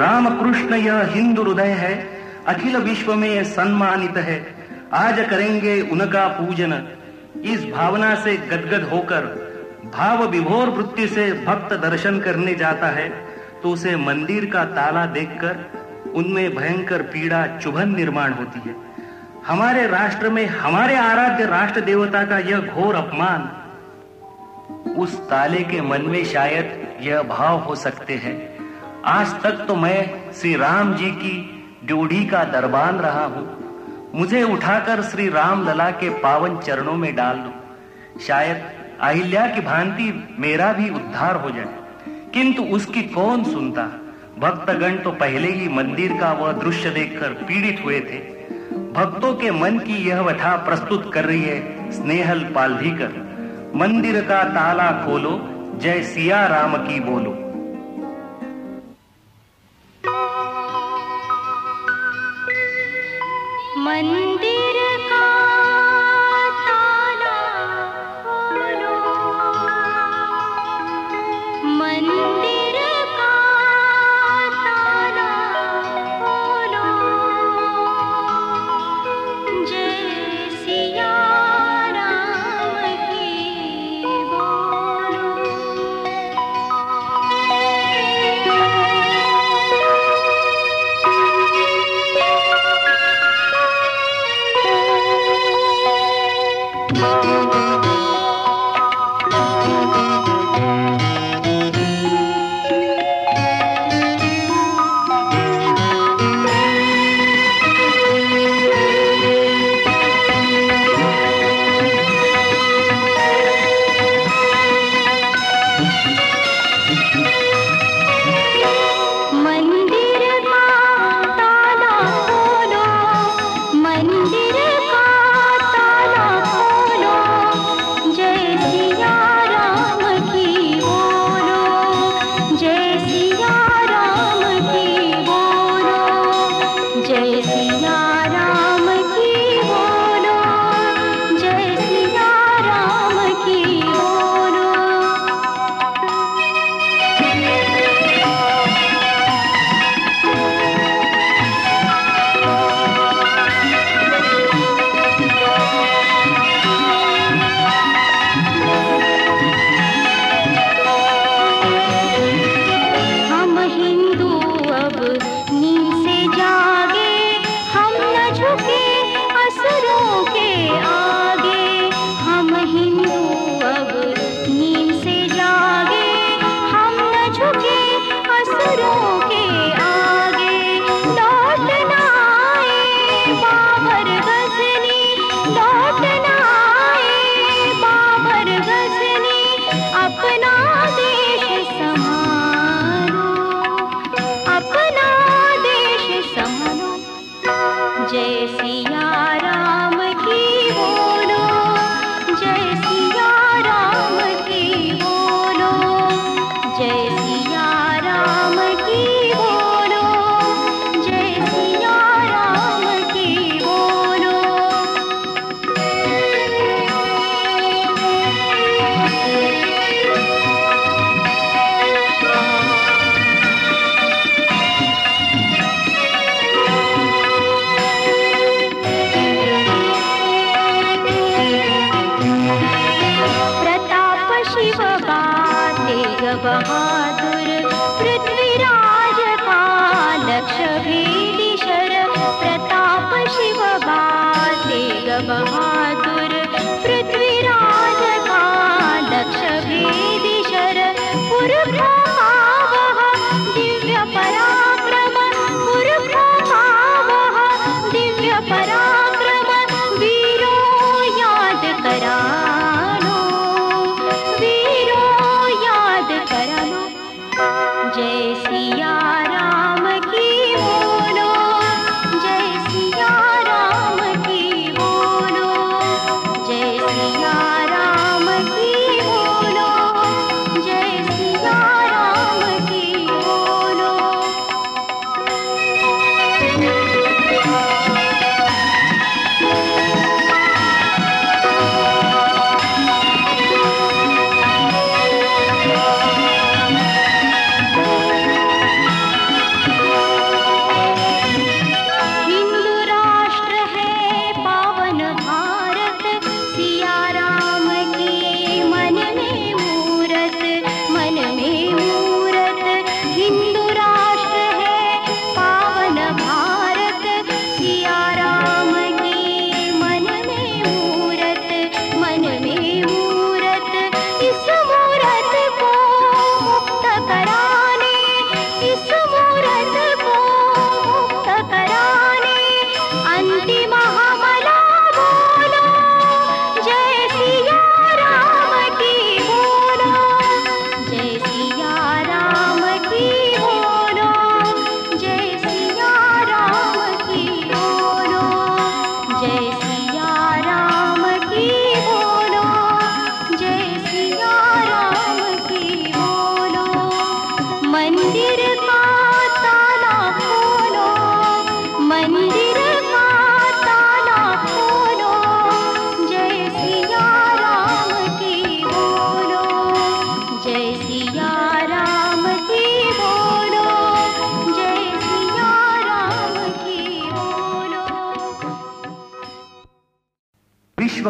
रामकृष्ण यह हिंदू हृदय है, अखिल विश्व में सम्मानित है। आज करेंगे उनका पूजन। इस भावना से गदगद होकर, भाव विभोर वृत्ति से भक्त दर्शन करने जाता है तो उसे मंदिर का ताला देखकर, उनमें भयंकर पीड़ा, चुभन निर्माण होती है। हमारे राष्ट्र में, हमारे आराध्य राष्ट्र देवता का यह घोर अपमान, उस ताले के मन में शायद यह भाव हो सकते हैं। आज तक तो मैं श्री राम जी की ड्योढ़ी का दरबान रहा हूँ। मुझे उठाकर श्री राम लला के पावन चरणों में डाल दो। शायद अहिल्या की भांति मेरा भी उद्धार हो जाए। किंतु उसकी कौन सुनता? भक्तगण तो पहले ही मंदिर का वह दृश्य देखकर पीड़ित हुए थे। भक्तों के मन की यह वठा प्रस्तुत कर रही है स्नेहल पालधीकर मंदिर का ताला खोलो, जय सिया राम की बोलो। मंदिर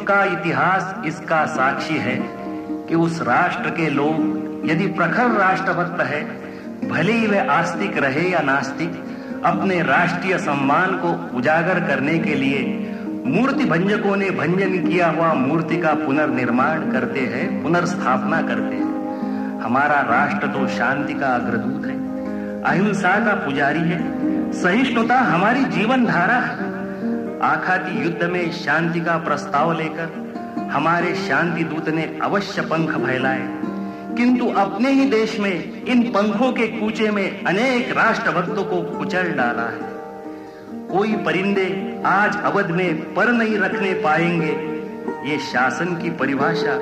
का इतिहास इसका साक्षी है कि उस राष्ट्र के लोग यदि प्रखर राष्ट्रभक्त है, भले ही वे आस्तिक रहे या नास्तिक, अपने राष्ट्रीय सम्मान को उजागर करने के लिए मूर्ति भंजकों ने भंजन किया हुआ मूर्ति का पुनर्निर्माण करते हैं, पुनर्स्थापना करते हैं। हमारा राष्ट्र तो शांति का अग्रदूत है, अहिंसा का पुजारी है, सहिष्णुता हमारी जीवन धारा है। आखाती युद्ध में शांति का प्रस्ताव लेकर हमारे शांति दूत ने अवश्य पंख फैलाए। किंतु अपने ही देश में इन पंखों के कूचे में अनेक राष्ट्रभक्तों को कुचल डाला है। कोई परिंदे आज अवध में पर नहीं रखने पाएँगे। ये शासन की परिभाषा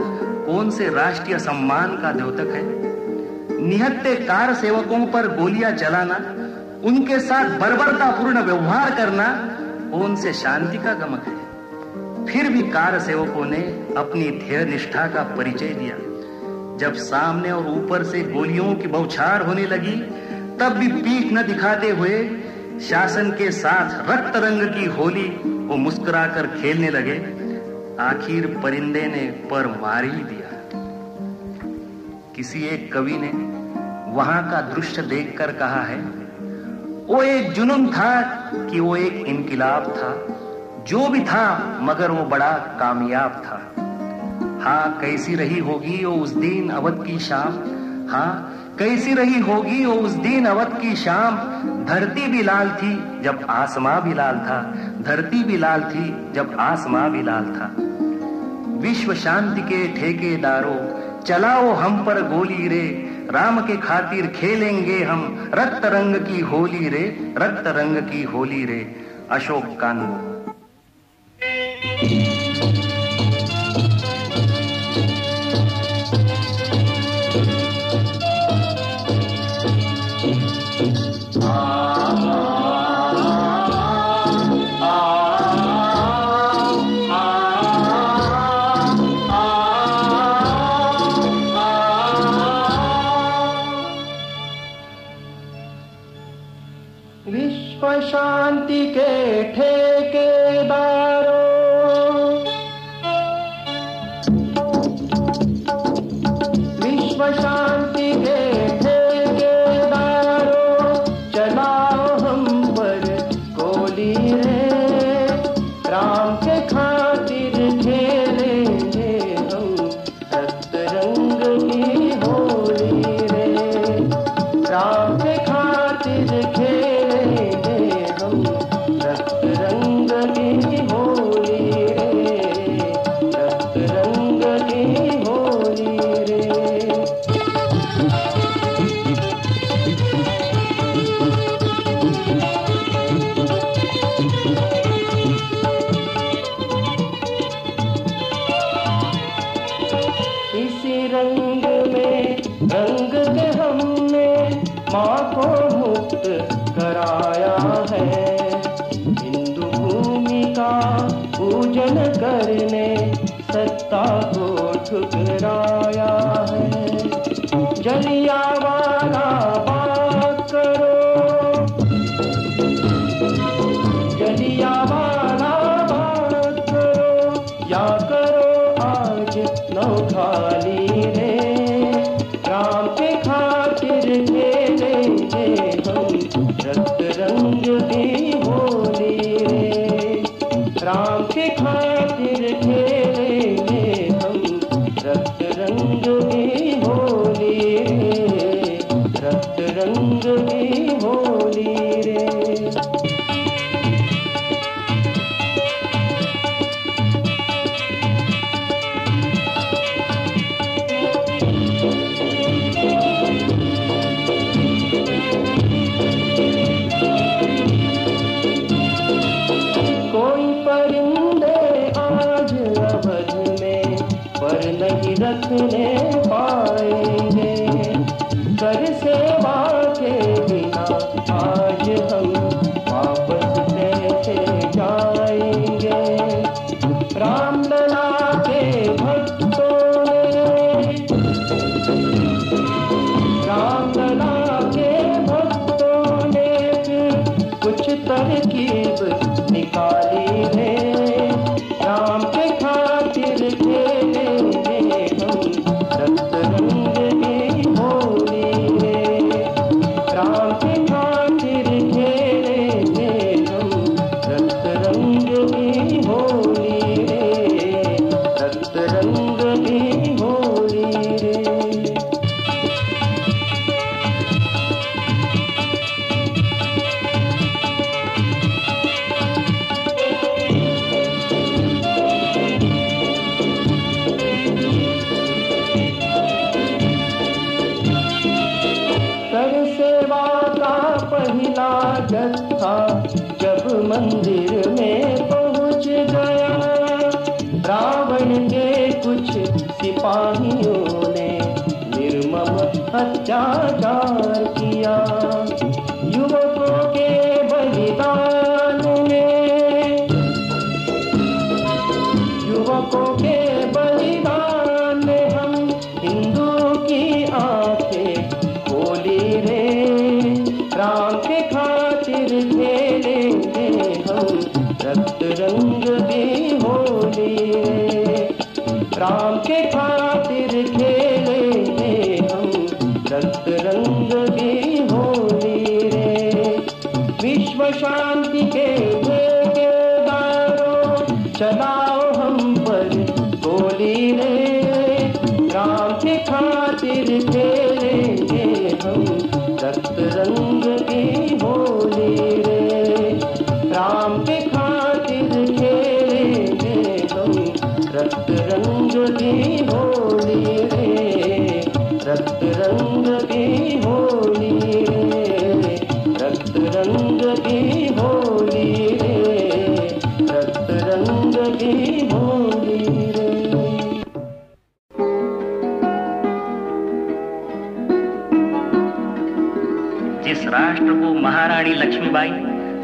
कौन से राष्ट्रीय सम्मान का द्योतक है? निहत्ते कार सेवकों पर गोलियाँ चलाना, उनके साथ बर्बरतापूर्ण व्यवहार करना कौन से शांति का गमक है। फिर भी कार सेवकों ने अपनी ध्येय निष्ठा का परिचय दिया। जब सामने और ऊपर से गोलियों की बौछार होने लगी, तब भी पीठ न दिखाते हुए शासन के साथ रक्त रंग की होली वो मुस्कुराकर खेलने लगे। आखिर परिंदे ने पर मार ही दिया। किसी एक कवि ने वहाँ का दृश्य देखकर कहा है वो एक जुनून था कि वो एक इनकिलाब था। जो भी था, मगर वो बड़ा कामयाब था। हाँ कैसी रही होगी वो उस दिन अवध की शाम। हाँ कैसी रही होगी वो उस दिन अवध की शाम। धरती भी लाल थी, जब आसमां भी लाल था। धरती भी लाल थी, जब आसमां भी लाल था। विश्व शांति के ठेकेदारों, चलाओ हम पर गोली रे। राम के खातिर खेलेंगे हम रक्त रंग की होली रे रक्त रंग की होली रे। अशोक कानू ठेकेदारों महारानी लक्ष्मीबाई,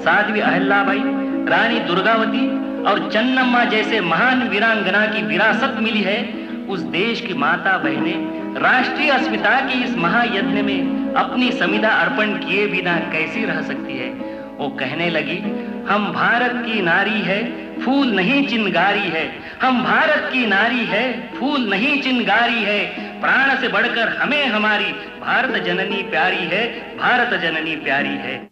साध्वी अहिल्याबाई, रानी दुर्गावती और चन्नम्मा जैसे महान वीरांगना की विरासत मिली है, उस देश की माता बहनें, राष्ट्रीय अस्मिता की इस महायज्ञ में अपनी समिधा अर्पण किए बिना कैसी रह सकती है? वो कहने लगी, हम भारत की नारी है, फूल नहीं चिनगारी है। हम भारत की नारी है, फूल नहीं चिनगारी है। प्राण से बढ़कर हमें हमारी भारत जननी प्यारी है, भारत जननी प्यारी है।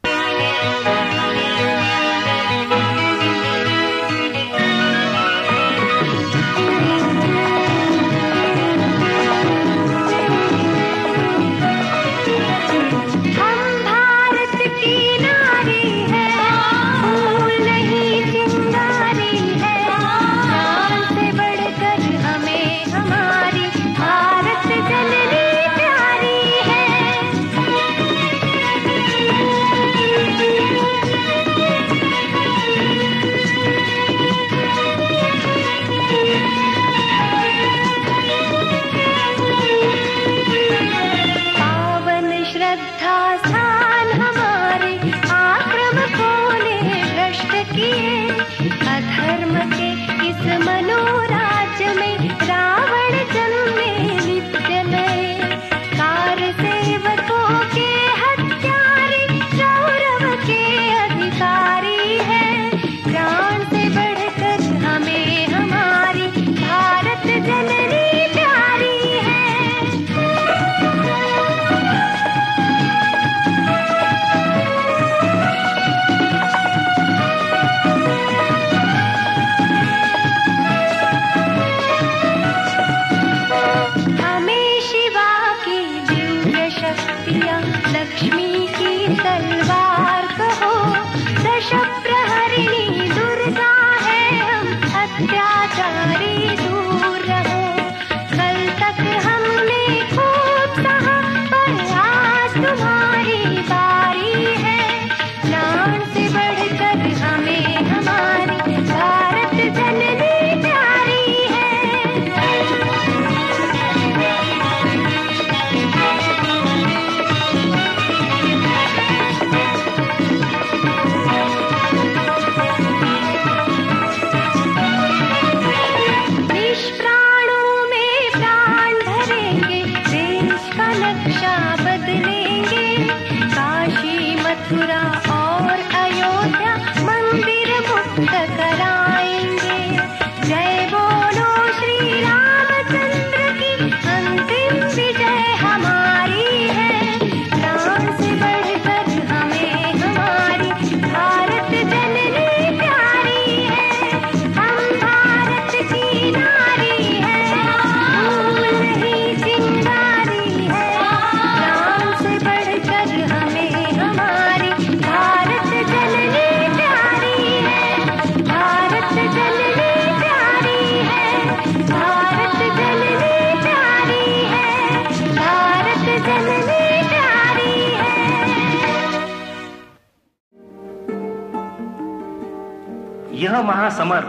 महासमर,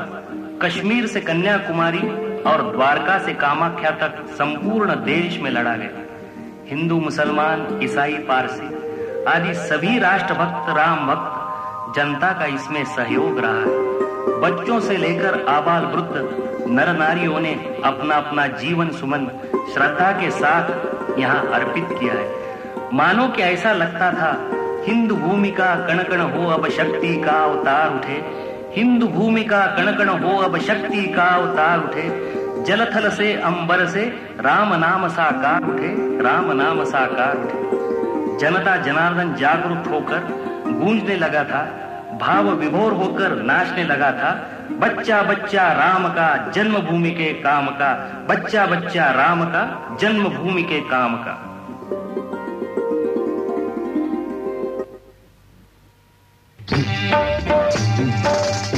कश्मीर से कन्याकुमारी और द्वारका से कामाख्या तक संपूर्ण देश में लड़ा गया। हिंदू, मुसलमान, ईसाई, पारसी, आदि सभी राष्ट्रभक्त, राम भक्त, जनता का इसमें सहयोग रहा है। बच्चों से लेकर आबाल वृद्ध, नर नारियों ने अपना अपना जीवन सुमन श्रद्धा के साथ यहाँ अर्पित किया है। मानो कि ऐसा लगता था, हिंदू भूमि का कण कण हो, अब शक्ति का अवतार उठे। हिंदू भूमि का कण हो, अब शक्ति का अवतार उठे। जलथल से अंबर से राम नाम साकार उठे, राम नाम साकार उठे। जनता जनार्दन जागरूक होकर गूंजने लगा था, भाव विभोर होकर नाचने लगा था, बच्चा बच्चा राम का जन्मभूमि के काम का, बच्चा बच्चा राम का जन्मभूमि के काम का। बच्चा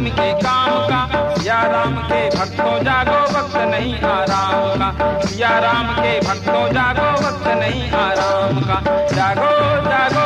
के काम का या राम के भक्तों जागो वक्त नहीं आराम का। या राम के भक्तों जागो वक्त नहीं आराम का। जागो जागो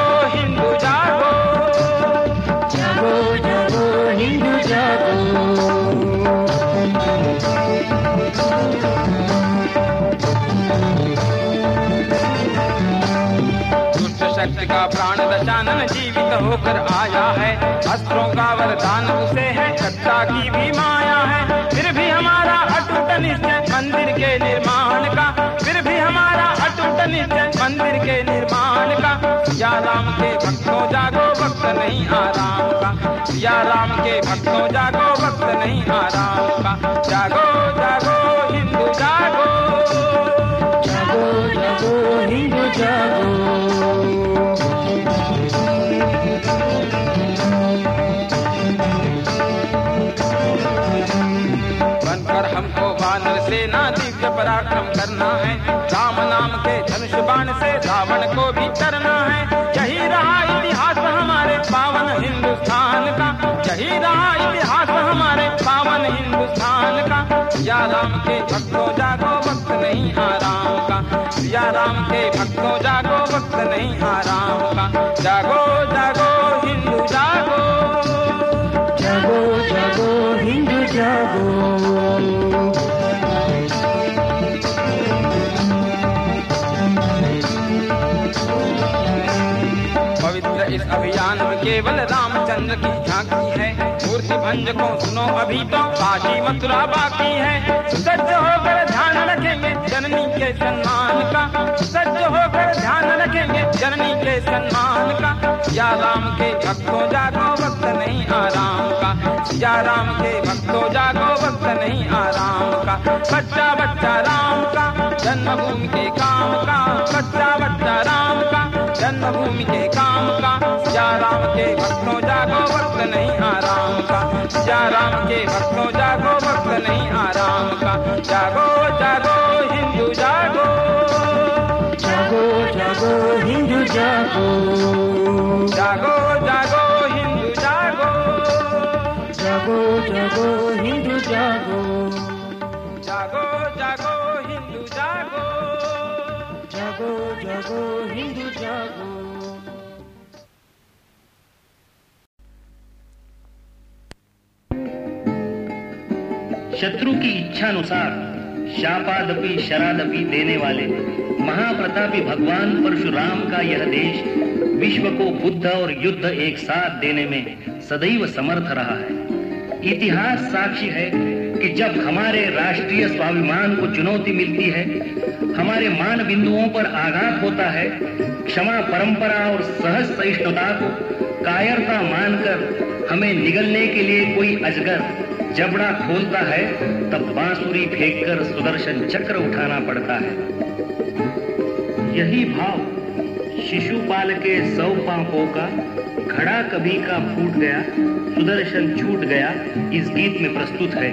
दुष्ट का प्राण दशानन जीवित होकर आया है। अस्त्रों का वरदान उसे है सत्ता की भी माया है। फिर भी हमारा अटूट निश्चय मंदिर के निर्माण का। फिर भी हमारा अटूट निश्चय मंदिर के निर्माण का। या राम के भक्तों जागो, भक्त नहीं आराम का। या राम के भक्तों जागो, भक्त नहीं आराम का। जागो जागो, हिंदू जागो। जागो जागो हिंदू जागो बनकर हमको वानर सेना दिव्य पराक्रम करना है। राम नाम के धनुष बाण से रावण को भी करना है। यही रहा इतिहास हमारे पावन हिंदुस्तान का। यही रहा इतिहास हमारे पावन हिंदुस्तान का। या राम के भक्तों जागो। राम के भक्तों जागो वक्त नहीं आराम का। जागो जागो हिंदू जागो। जागो जागो हिंदू जागो। पवित्र इस अभियान में केवल रामचंद्र की झांकी भंज को सुनो अभी तो काशी मथुरा बाकी है। सज्ज होकर ध्यान रखेंगे जननी के सम्मान का। सज्ज होकर ध्यान रखेंगे जननी के सम्मान का। या राम के भक्तों जागो, वक्त नहीं आराम का। या राम के भक्तों जागो, वक्त नहीं आराम का। बच्चा बच्चा राम का, जन्मभूमि के काम का। बच्चा बच्चा राम का जन्मभूमि के काम का। जा राम के भक्तों जागो, वक्त नहीं आराम का। जा राम के भक्तों जागो, वक्त नहीं आराम का। जागो जागो, हिंदू जागो। जागो जागो, हिंदू जागो। शत्रु की इच्छानुसार शापादपि, शरादपि देने वाले महाप्रतापी भगवान परशुराम का यह देश विश्व को बुद्ध और युद्ध एक साथ देने में सदैव समर्थ रहा है। इतिहास साक्षी है कि जब हमारे राष्ट्रीय स्वाभिमान को चुनौती मिलती है, हमारे मान बिंदुओं पर आघात होता है, क्षमा परंपरा और सहज सहिष्णुता को कायरता मानकर हमें निगलने के लिए कोई अजगर जबड़ा खोलता है, तब बांसुरी फेंककर सुदर्शन चक्र उठाना पड़ता है। यही भाव शिशुपाल के सौ पापों का, घड़ा कभी का फूट गया, सुदर्शन छूट गया, इस गीत में प्रस्तुत है।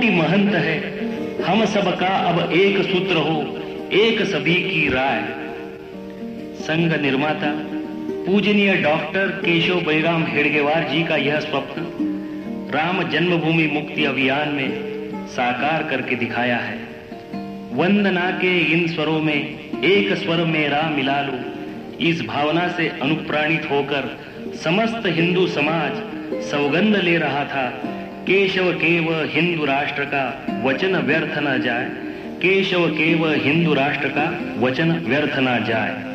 कोटि महंत है। हम सब का अब एक सूत्र हो, एक सभी की राय। संघ निर्माता, पूजनीय डॉक्टर केशव बैराम हेड़गेवार जी का यह स्वप्न, राम जन्मभूमि मुक्ति अभियान में साकार करके दिखाया है। वंदना के इन स्वरों में, एक स्वर में राम मिला लो इस भावना से अनुप्राणित होकर समस्त हिंदू समाज सौगंध ले रहा था केशव केव हिंदू राष्ट्र का वचन व्यर्थ न जाए केशव केव हिंदू राष्ट्र का वचन व्यर्थ न जाए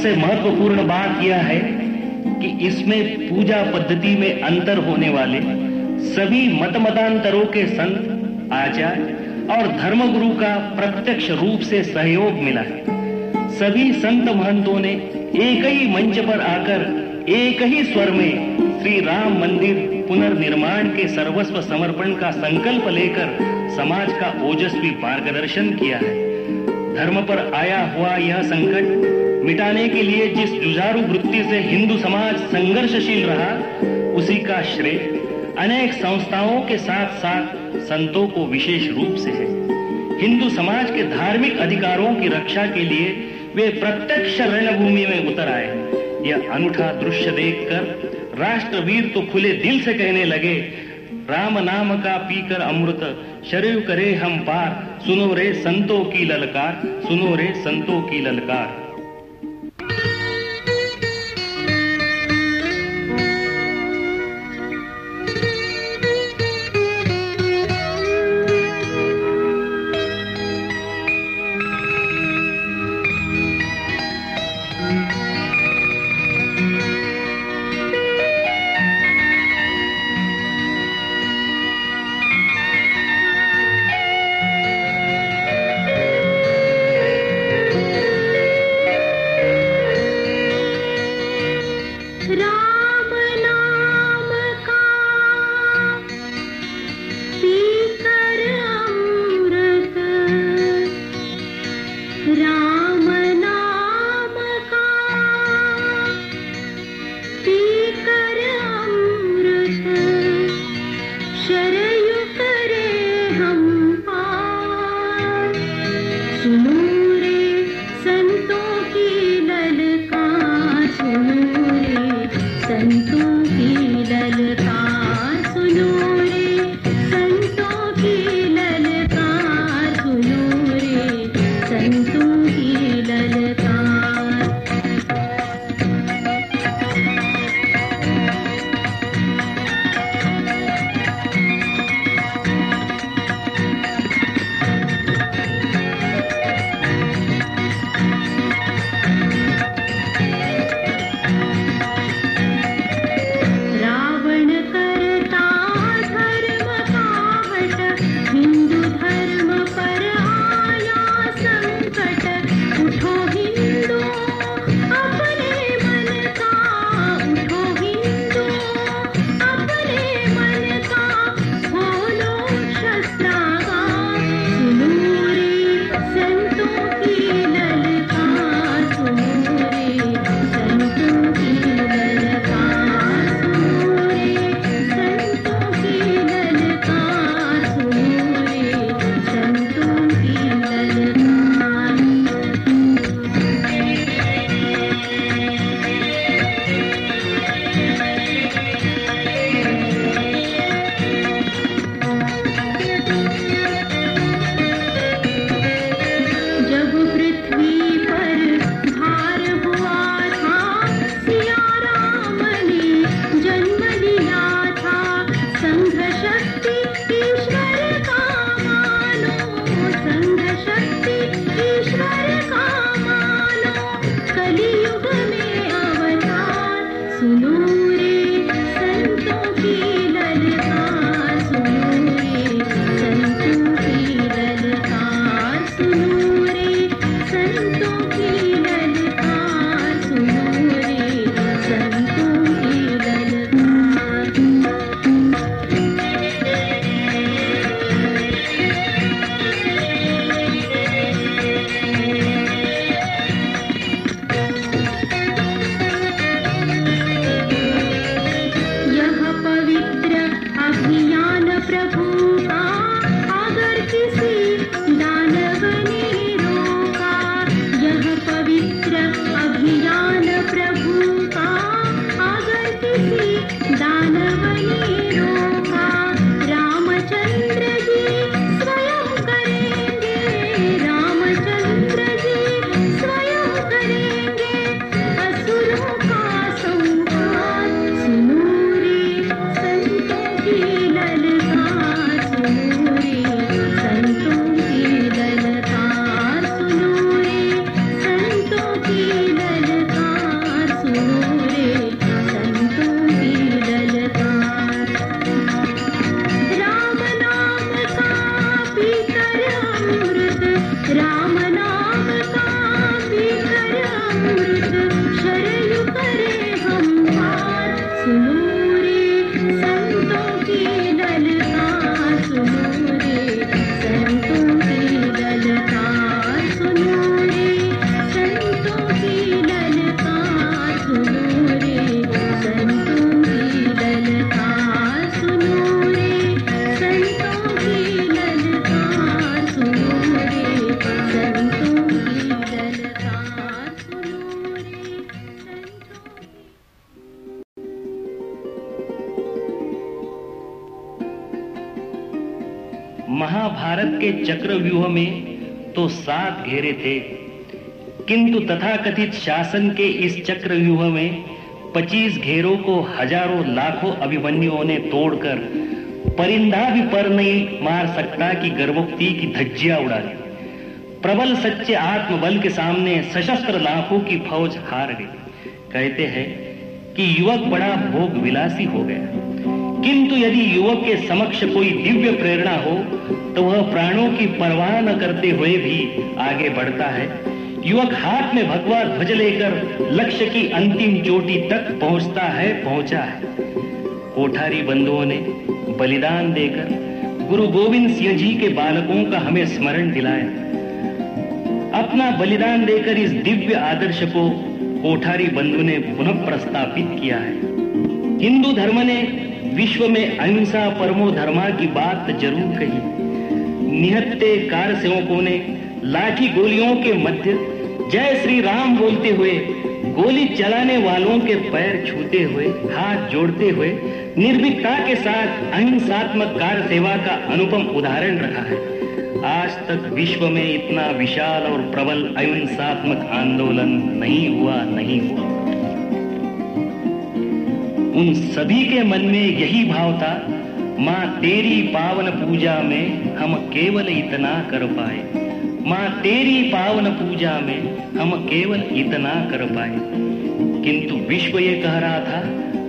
सबसे महत्वपूर्ण बात यह है कि इसमें पूजा पद्धति में अंतर होने वाले सभी मत मतांतरों के संत आचार्य और धर्मगुरु का प्रत्यक्ष रूप से सहयोग मिला है। सभी संत महंतों ने एक ही मंच पर आकर, एक ही स्वर में श्री राम मंदिर पुनर्निर्माण के सर्वस्व समर्पण का संकल्प लेकर समाज का ओजस्वी मार्गदर्शन किया है। धर्म पर आया हुआ यह संकट मिटाने के लिए जिस जुझारू वृत्ति से हिंदू समाज संघर्षशील रहा, उसी का श्रेय अनेक संस्थाओं के साथ साथ संतों को विशेष रूप से है। हिंदू समाज के धार्मिक अधिकारों की रक्षा के लिए वे प्रत्यक्ष रणभूमि में उतर आए। यह अनूठा दृश्य देखकर राष्ट्रवीर तो खुले दिल से कहने लगे, राम नाम का पीकर अमृत शरीर करे हम पार, सुनो रे संतों की ललकार, सुनो रे संतों की ललकार। राम घेरे थे। किंतु तथाकथित शासन के इस चक्रव्यूह में पच्चीस घेरों को हज़ारों लाखों अभिमन्युओं ने तोड़कर परिंदा भी पर नहीं मार सकता कि गर्भोक्ति की धज्जियाँ उड़ा दी। प्रबल सच्चे आत्मबल के सामने सशस्त्र लाखों की फौज हार गई। कहते हैं कि युवक बड़ा भोग विलासी हो गया। किंतु यदि युवक के समक्ष कोई दिव्य प्रेरणा हो तो वह प्राणों की परवाह न करते हुए भी आगे बढ़ता है। युवक हाथ में भगवा ध्वज लेकर लक्ष्य की अंतिम चोटी तक पहुँचता है, पहुँचा है। कोठारी बंधुओं ने बलिदान देकर गुरु गोविंद सिंह जी के बालकों का हमें स्मरण दिलाया। अपना बलिदान देकर इस दिव्य आदर्श को कोठारी बंधु ने पुनः प्रस्तापित किया है। हिंदू धर्म ने विश्व में अहिंसा परमो धर्मा की बात ज़रूर कही। निहत्ते कार सेवकों ने लाठी गोलियों के मध्य, जय श्री राम बोलते हुए, गोली चलाने वालों के पैर छूते हुए, हाथ जोड़ते हुए, निर्भीकता के साथ अहिंसात्मक कार्य सेवा का अनुपम उदाहरण रखा है। आज तक विश्व में इतना विशाल और प्रबल अहिंसात्मक आंदोलन नहीं हुआ नहीं हुआ। उन सभी के मन में यही भाव था माँ तेरी पावन पूजा में हम केवल इतना कर पाए। माँ तेरी पावन पूजा में हम केवल इतना कर पाए। किंतु विश्व ये कह रहा था,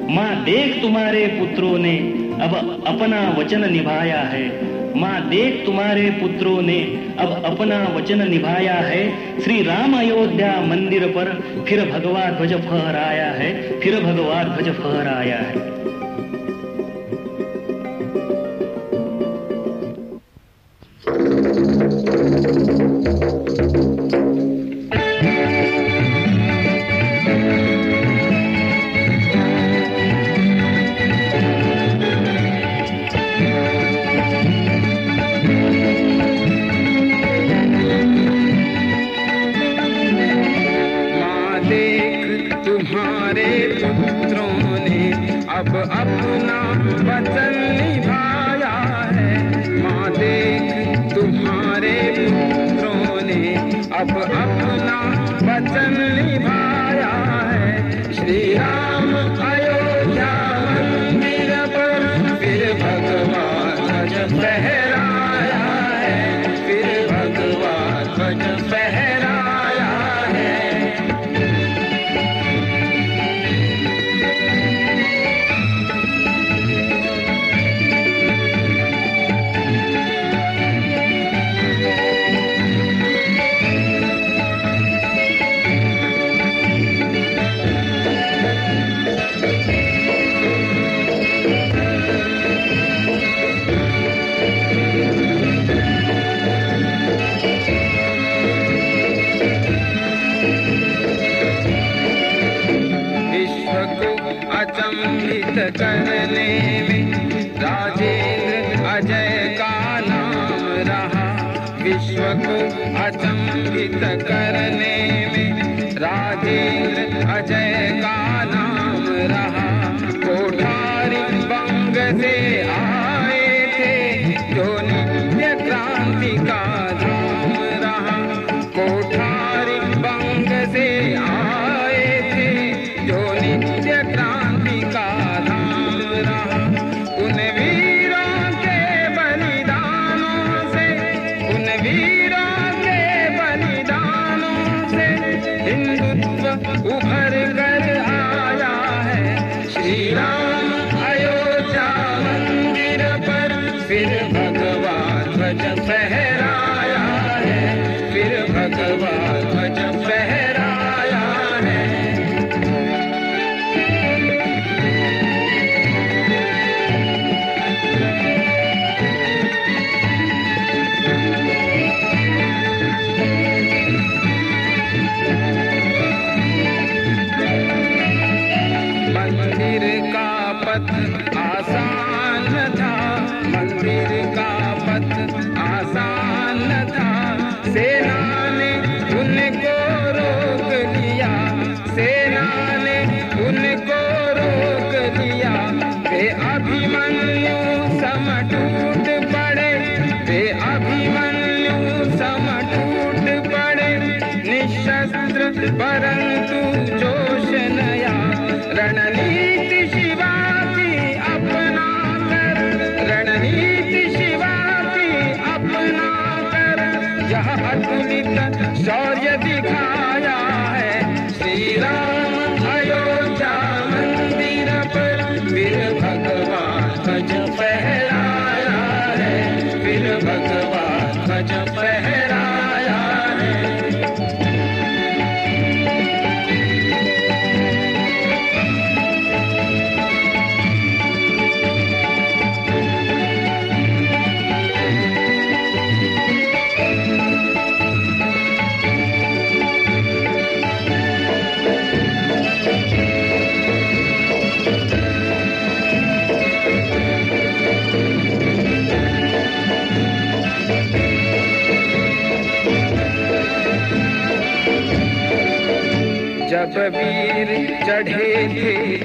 माँ, देख तुम्हारे पुत्रों ने अब अपना वचन निभाया है। माँ, देख तुम्हारे पुत्रों ने अब अपना वचन निभाया है। श्री राम अयोध्या मंदिर पर फिर भगवा ध्वज फहराया है, फिर भगवा ध्वज फहराया है।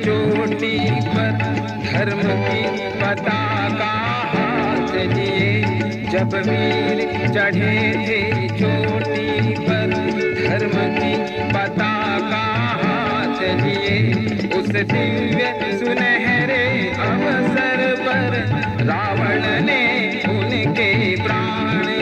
चोटी पर धर्म की पताका हाथ लिए जब वीर चढ़े थे चोटी पर धर्म की पताका हाथ लिए उस दिव्य सुनहरे अवसर पर रावण ने उनके प्राण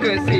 सबक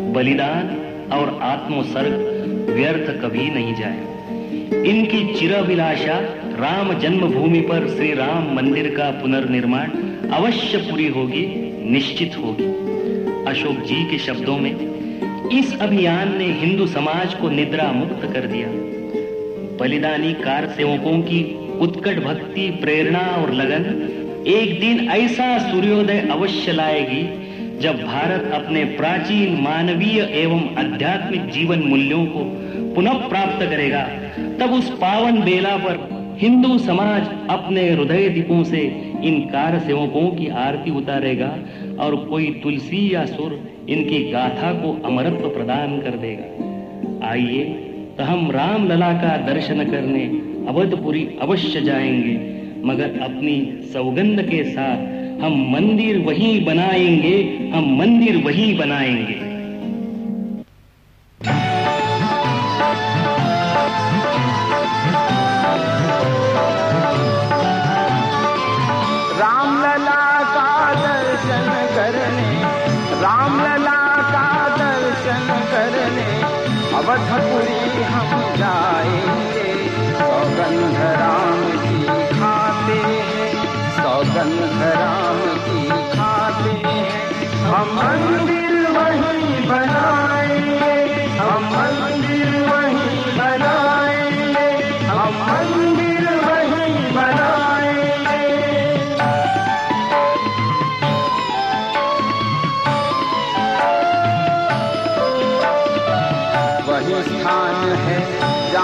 बलिदान और आत्मोसर्ग व्यर्थ कभी नहीं जाए। इनकी चिरभिलाषा राम जन्मभूमि पर श्री राम मंदिर का पुनर्निर्माण अवश्य पूरी होगी, निश्चित होगी। अशोक जी के शब्दों में, इस अभियान ने हिंदू समाज को निद्रा मुक्त कर दिया। बलिदानी कार सेवकों की उत्कट भक्ति, प्रेरणा और लगन एक दिन ऐसा सूर्योदय अवश्य लाएगी जब भारत अपने प्राचीन मानवीय एवं आध्यात्मिक जीवन मूल्यों को पुनः प्राप्त करेगा, तब उस पावन बेला पर हिंदू समाज अपने हृदय दीपों से इन कार सेवकों की आरती उतारेगा और कोई तुलसी या सुर इनकी गाथा को अमरत्व प्रदान कर देगा। आइए तो हम राम लला का दर्शन करने अवधपुरी अवश्य जाएँगे, मगर अपनी सौगंध के साथ हम मंदिर वही बनाएँगे हम मंदिर वही बनाएँगे।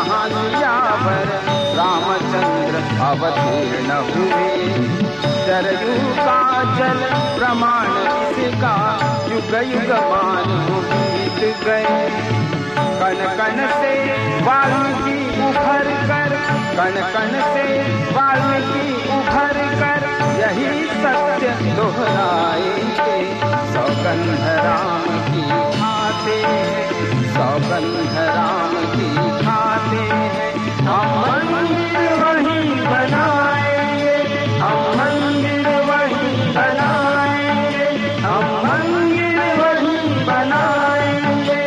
सियावर रामचंद्र अवतीर्ण हुए। सरयू का जल, प्रमाण इसका युग युग मान बीत गए। कण कण से वाल्मीकि उभर कर, कण कण से वाल्मीकि उभर कर, यही सत्य दोहराएँगे। सौगंध राम की खाते हैं। राम की खाते हैं। हम मंदिर वहीं बनाएँगे। हम मंदिर वहीं बनाएँगे। हम मंदिर वहीं बनाएँगे।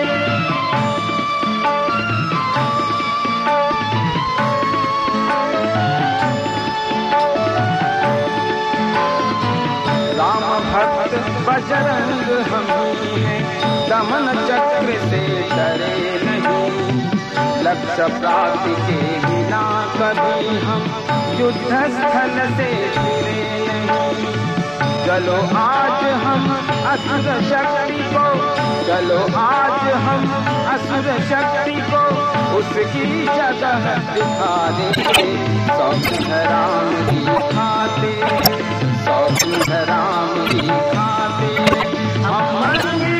राम भक्त बजरंग हम ही। दमन चक्र से डरे नहीं। लक्ष्य प्राप्ति के बिना कभी हम युद्ध स्थल से फिरे नहीं। चलो आज हम असुर शक्ति को, चलो आज हम असुर शक्ति को उसकी जगह दिखा सौगंध राम की खाते सौगंध राम की खाते हम मंदिर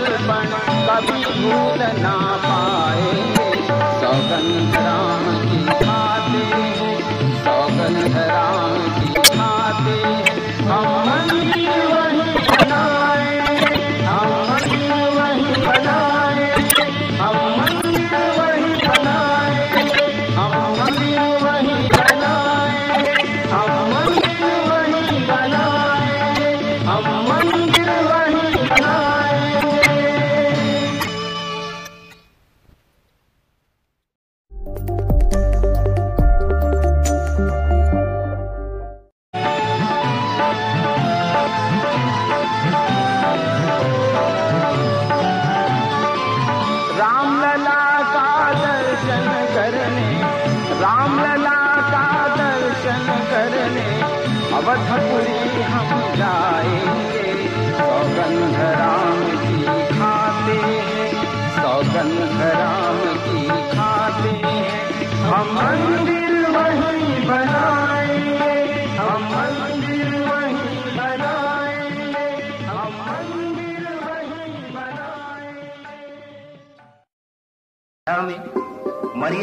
कभी भूल ना पाए। सौगंध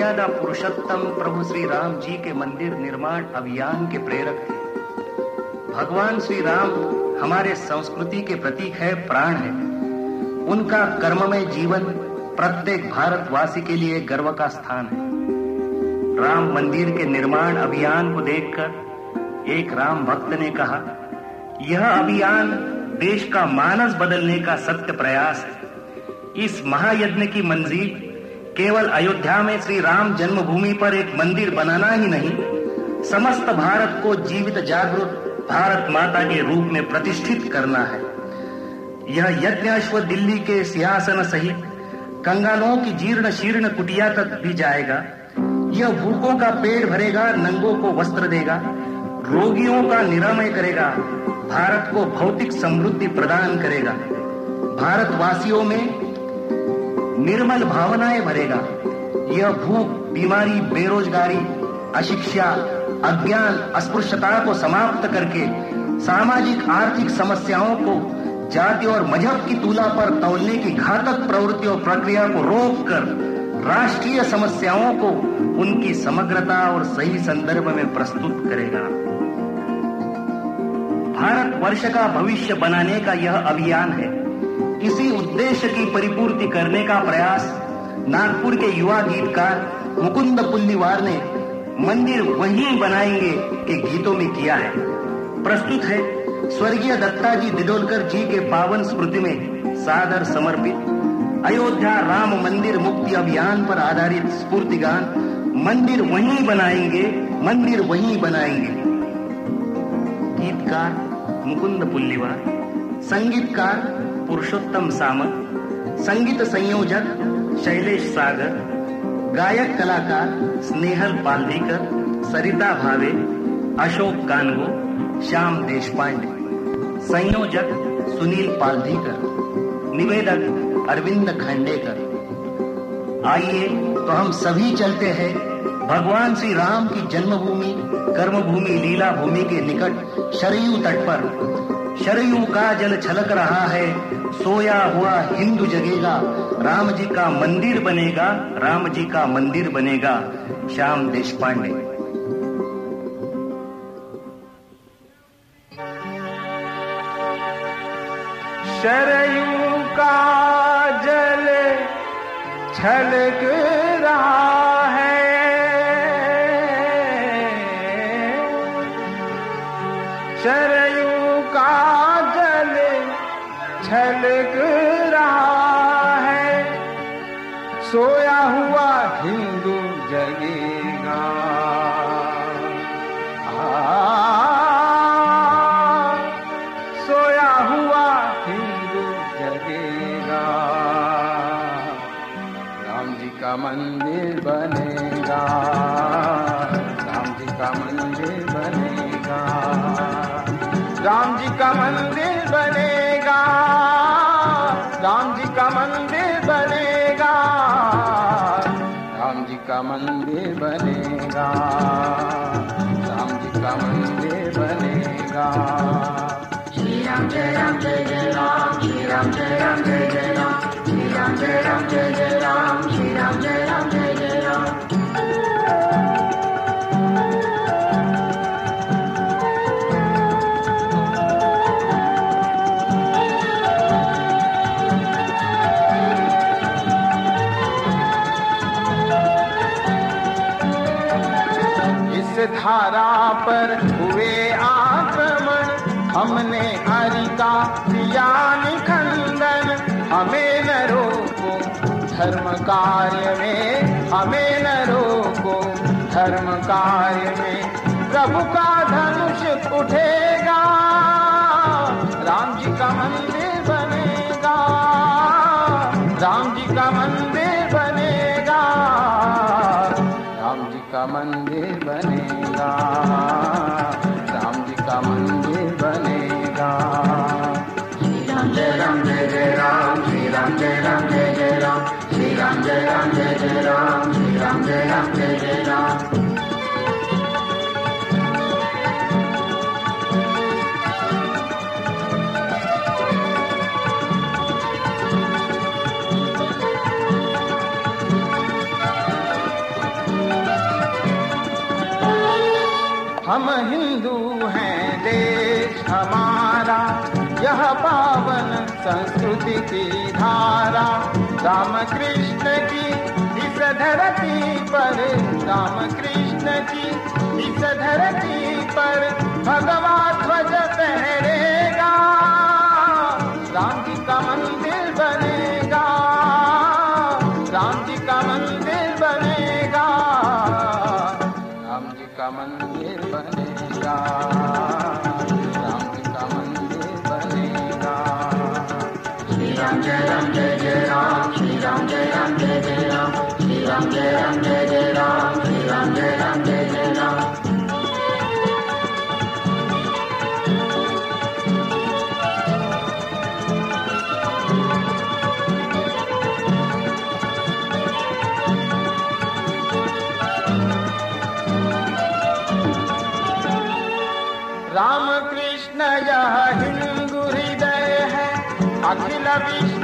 मर्यादा पुरुषोत्तम प्रभु श्री राम जी के मंदिर निर्माण अभियान के प्रेरक थे। भगवान श्री राम हमारे संस्कृति के प्रतीक है, प्राण है। उनका कर्ममय जीवन प्रत्येक भारतवासी के लिए गर्व का स्थान है। राम मंदिर के निर्माण अभियान को देखकर एक राम भक्त ने कहा, यह अभियान देश का मानस बदलने का सत्य प्रयास है। इस महायज्ञ की मंजिल केवल अयोध्या में श्री राम जन्मभूमि पर एक मंदिर बनाना ही नहीं, समस्त भारत को जीवित जागरूक भारत माता के रूप में प्रतिष्ठित करना है। यह यज्ञ अश्व दिल्ली के सिंहासन सहित कंगालों की जीर्ण शीर्ण कुटिया तक भी जाएगा। यह भूखों का पेट भरेगा, नंगों को वस्त्र देगा, रोगियों का निरामय करेगा, भारत को भौतिक समृद्धि प्रदान करेगा। भारतवासियों में निर्मल भावनाएँ भरेगा। यह भूख, बीमारी, बेरोजगारी, अशिक्षा, अज्ञान, अस्पृश्यता को समाप्त करके सामाजिक, आर्थिक समस्याओं को जाति और मज़हब की तुला पर तौलने की घातक प्रवृत्ति और प्रक्रिया को रोककर राष्ट्रीय समस्याओं को उनकी समग्रता और सही संदर्भ में प्रस्तुत करेगा। भारत वर्ष का भविष्य बनाने का यह अभियान है। इसी उद्देश्य की परिपूर्ति करने का प्रयास नागपुर के युवा गीतकार मुकुंद पुल्लीवार ने मंदिर वहीं बनाएँगे के गीतों में किया है। प्रस्तुत है स्वर्गीय दत्ताजी दिडोलकर जी के पावन स्मृति में सादर समर्पित। अयोध्या राम मंदिर मुक्ति अभियान पर आधारित स्फूर्ति गान मंदिर वहीं बनाएँगे, मंदिर वहीं बनाएँगे। गीतकार मुकुंद पुल्लीवार, संगीतकार पुरुषोत्तम सामंत, संगीत संयोजक शैलेश सागर, गायक कलाकार स्नेहल पालदीकर सरिता भावे, अशोक कानगो, श्याम देशपांडे। संयोजक सुनील पालधीकर निवेदक अरविंद खंडेकर। आइए तो हम सभी चलते हैं भगवान श्री राम की जन्मभूमि, कर्मभूमि लीला भूमि के निकट शरयू तट पर। शरयू का जल छलक रहा है। सोया हुआ हिंदू जगेगा। राम जी का मंदिर बनेगा। राम जी का मंदिर बनेगा। श्याम देश पांडे शरयू का जल छलक रहा सोया हुआ हिंदू जगेगा। सोया हुआ हिंदू जगेगा। राम जी का मंदिर बनेगा। राम जी का मंदिर बनेगा। राम जी का मंदिर बनेगा। राम का मंदिर बनेगा। राम जी का मंदिर बनेगा। श्री राम जय राम जय जय राम, श्री राम जय राम जय जय राम, श्री राम जय राम जय जय राम, श्री राम जय धारा पर हुए आक्रमण, हमने हरि का किया निखंडन हमें न रोको धर्म कार्य में, हमें न रोको धर्म कार्य में। प्रभु का धनुष उठेगा, राम जी का मंदिर बनेगा, राम जी का मंदिर बनेगा, राम जी का मंदिर हम हिंदू हैं देश हमारा यह पावन संस्कृति की धारा। राम कृष्ण धरती पर राम कृष्ण जी, इस धरती पर भगवा ध्वज फहरेगा। राम जी का मंदिर बनेगा राम जी का मंदिर बनेगा राम जी का मंदिर बनेगा राम जी का मंदिर बनेगा। श्री राम जय राम जय जय राम, श्री राम जय राम जय जय। राम श्री राम जय राम जय जय राम श्री राम जय राम जय जय राम राम कृष्ण, यह हिंदू हृदय है। अखिल विश्व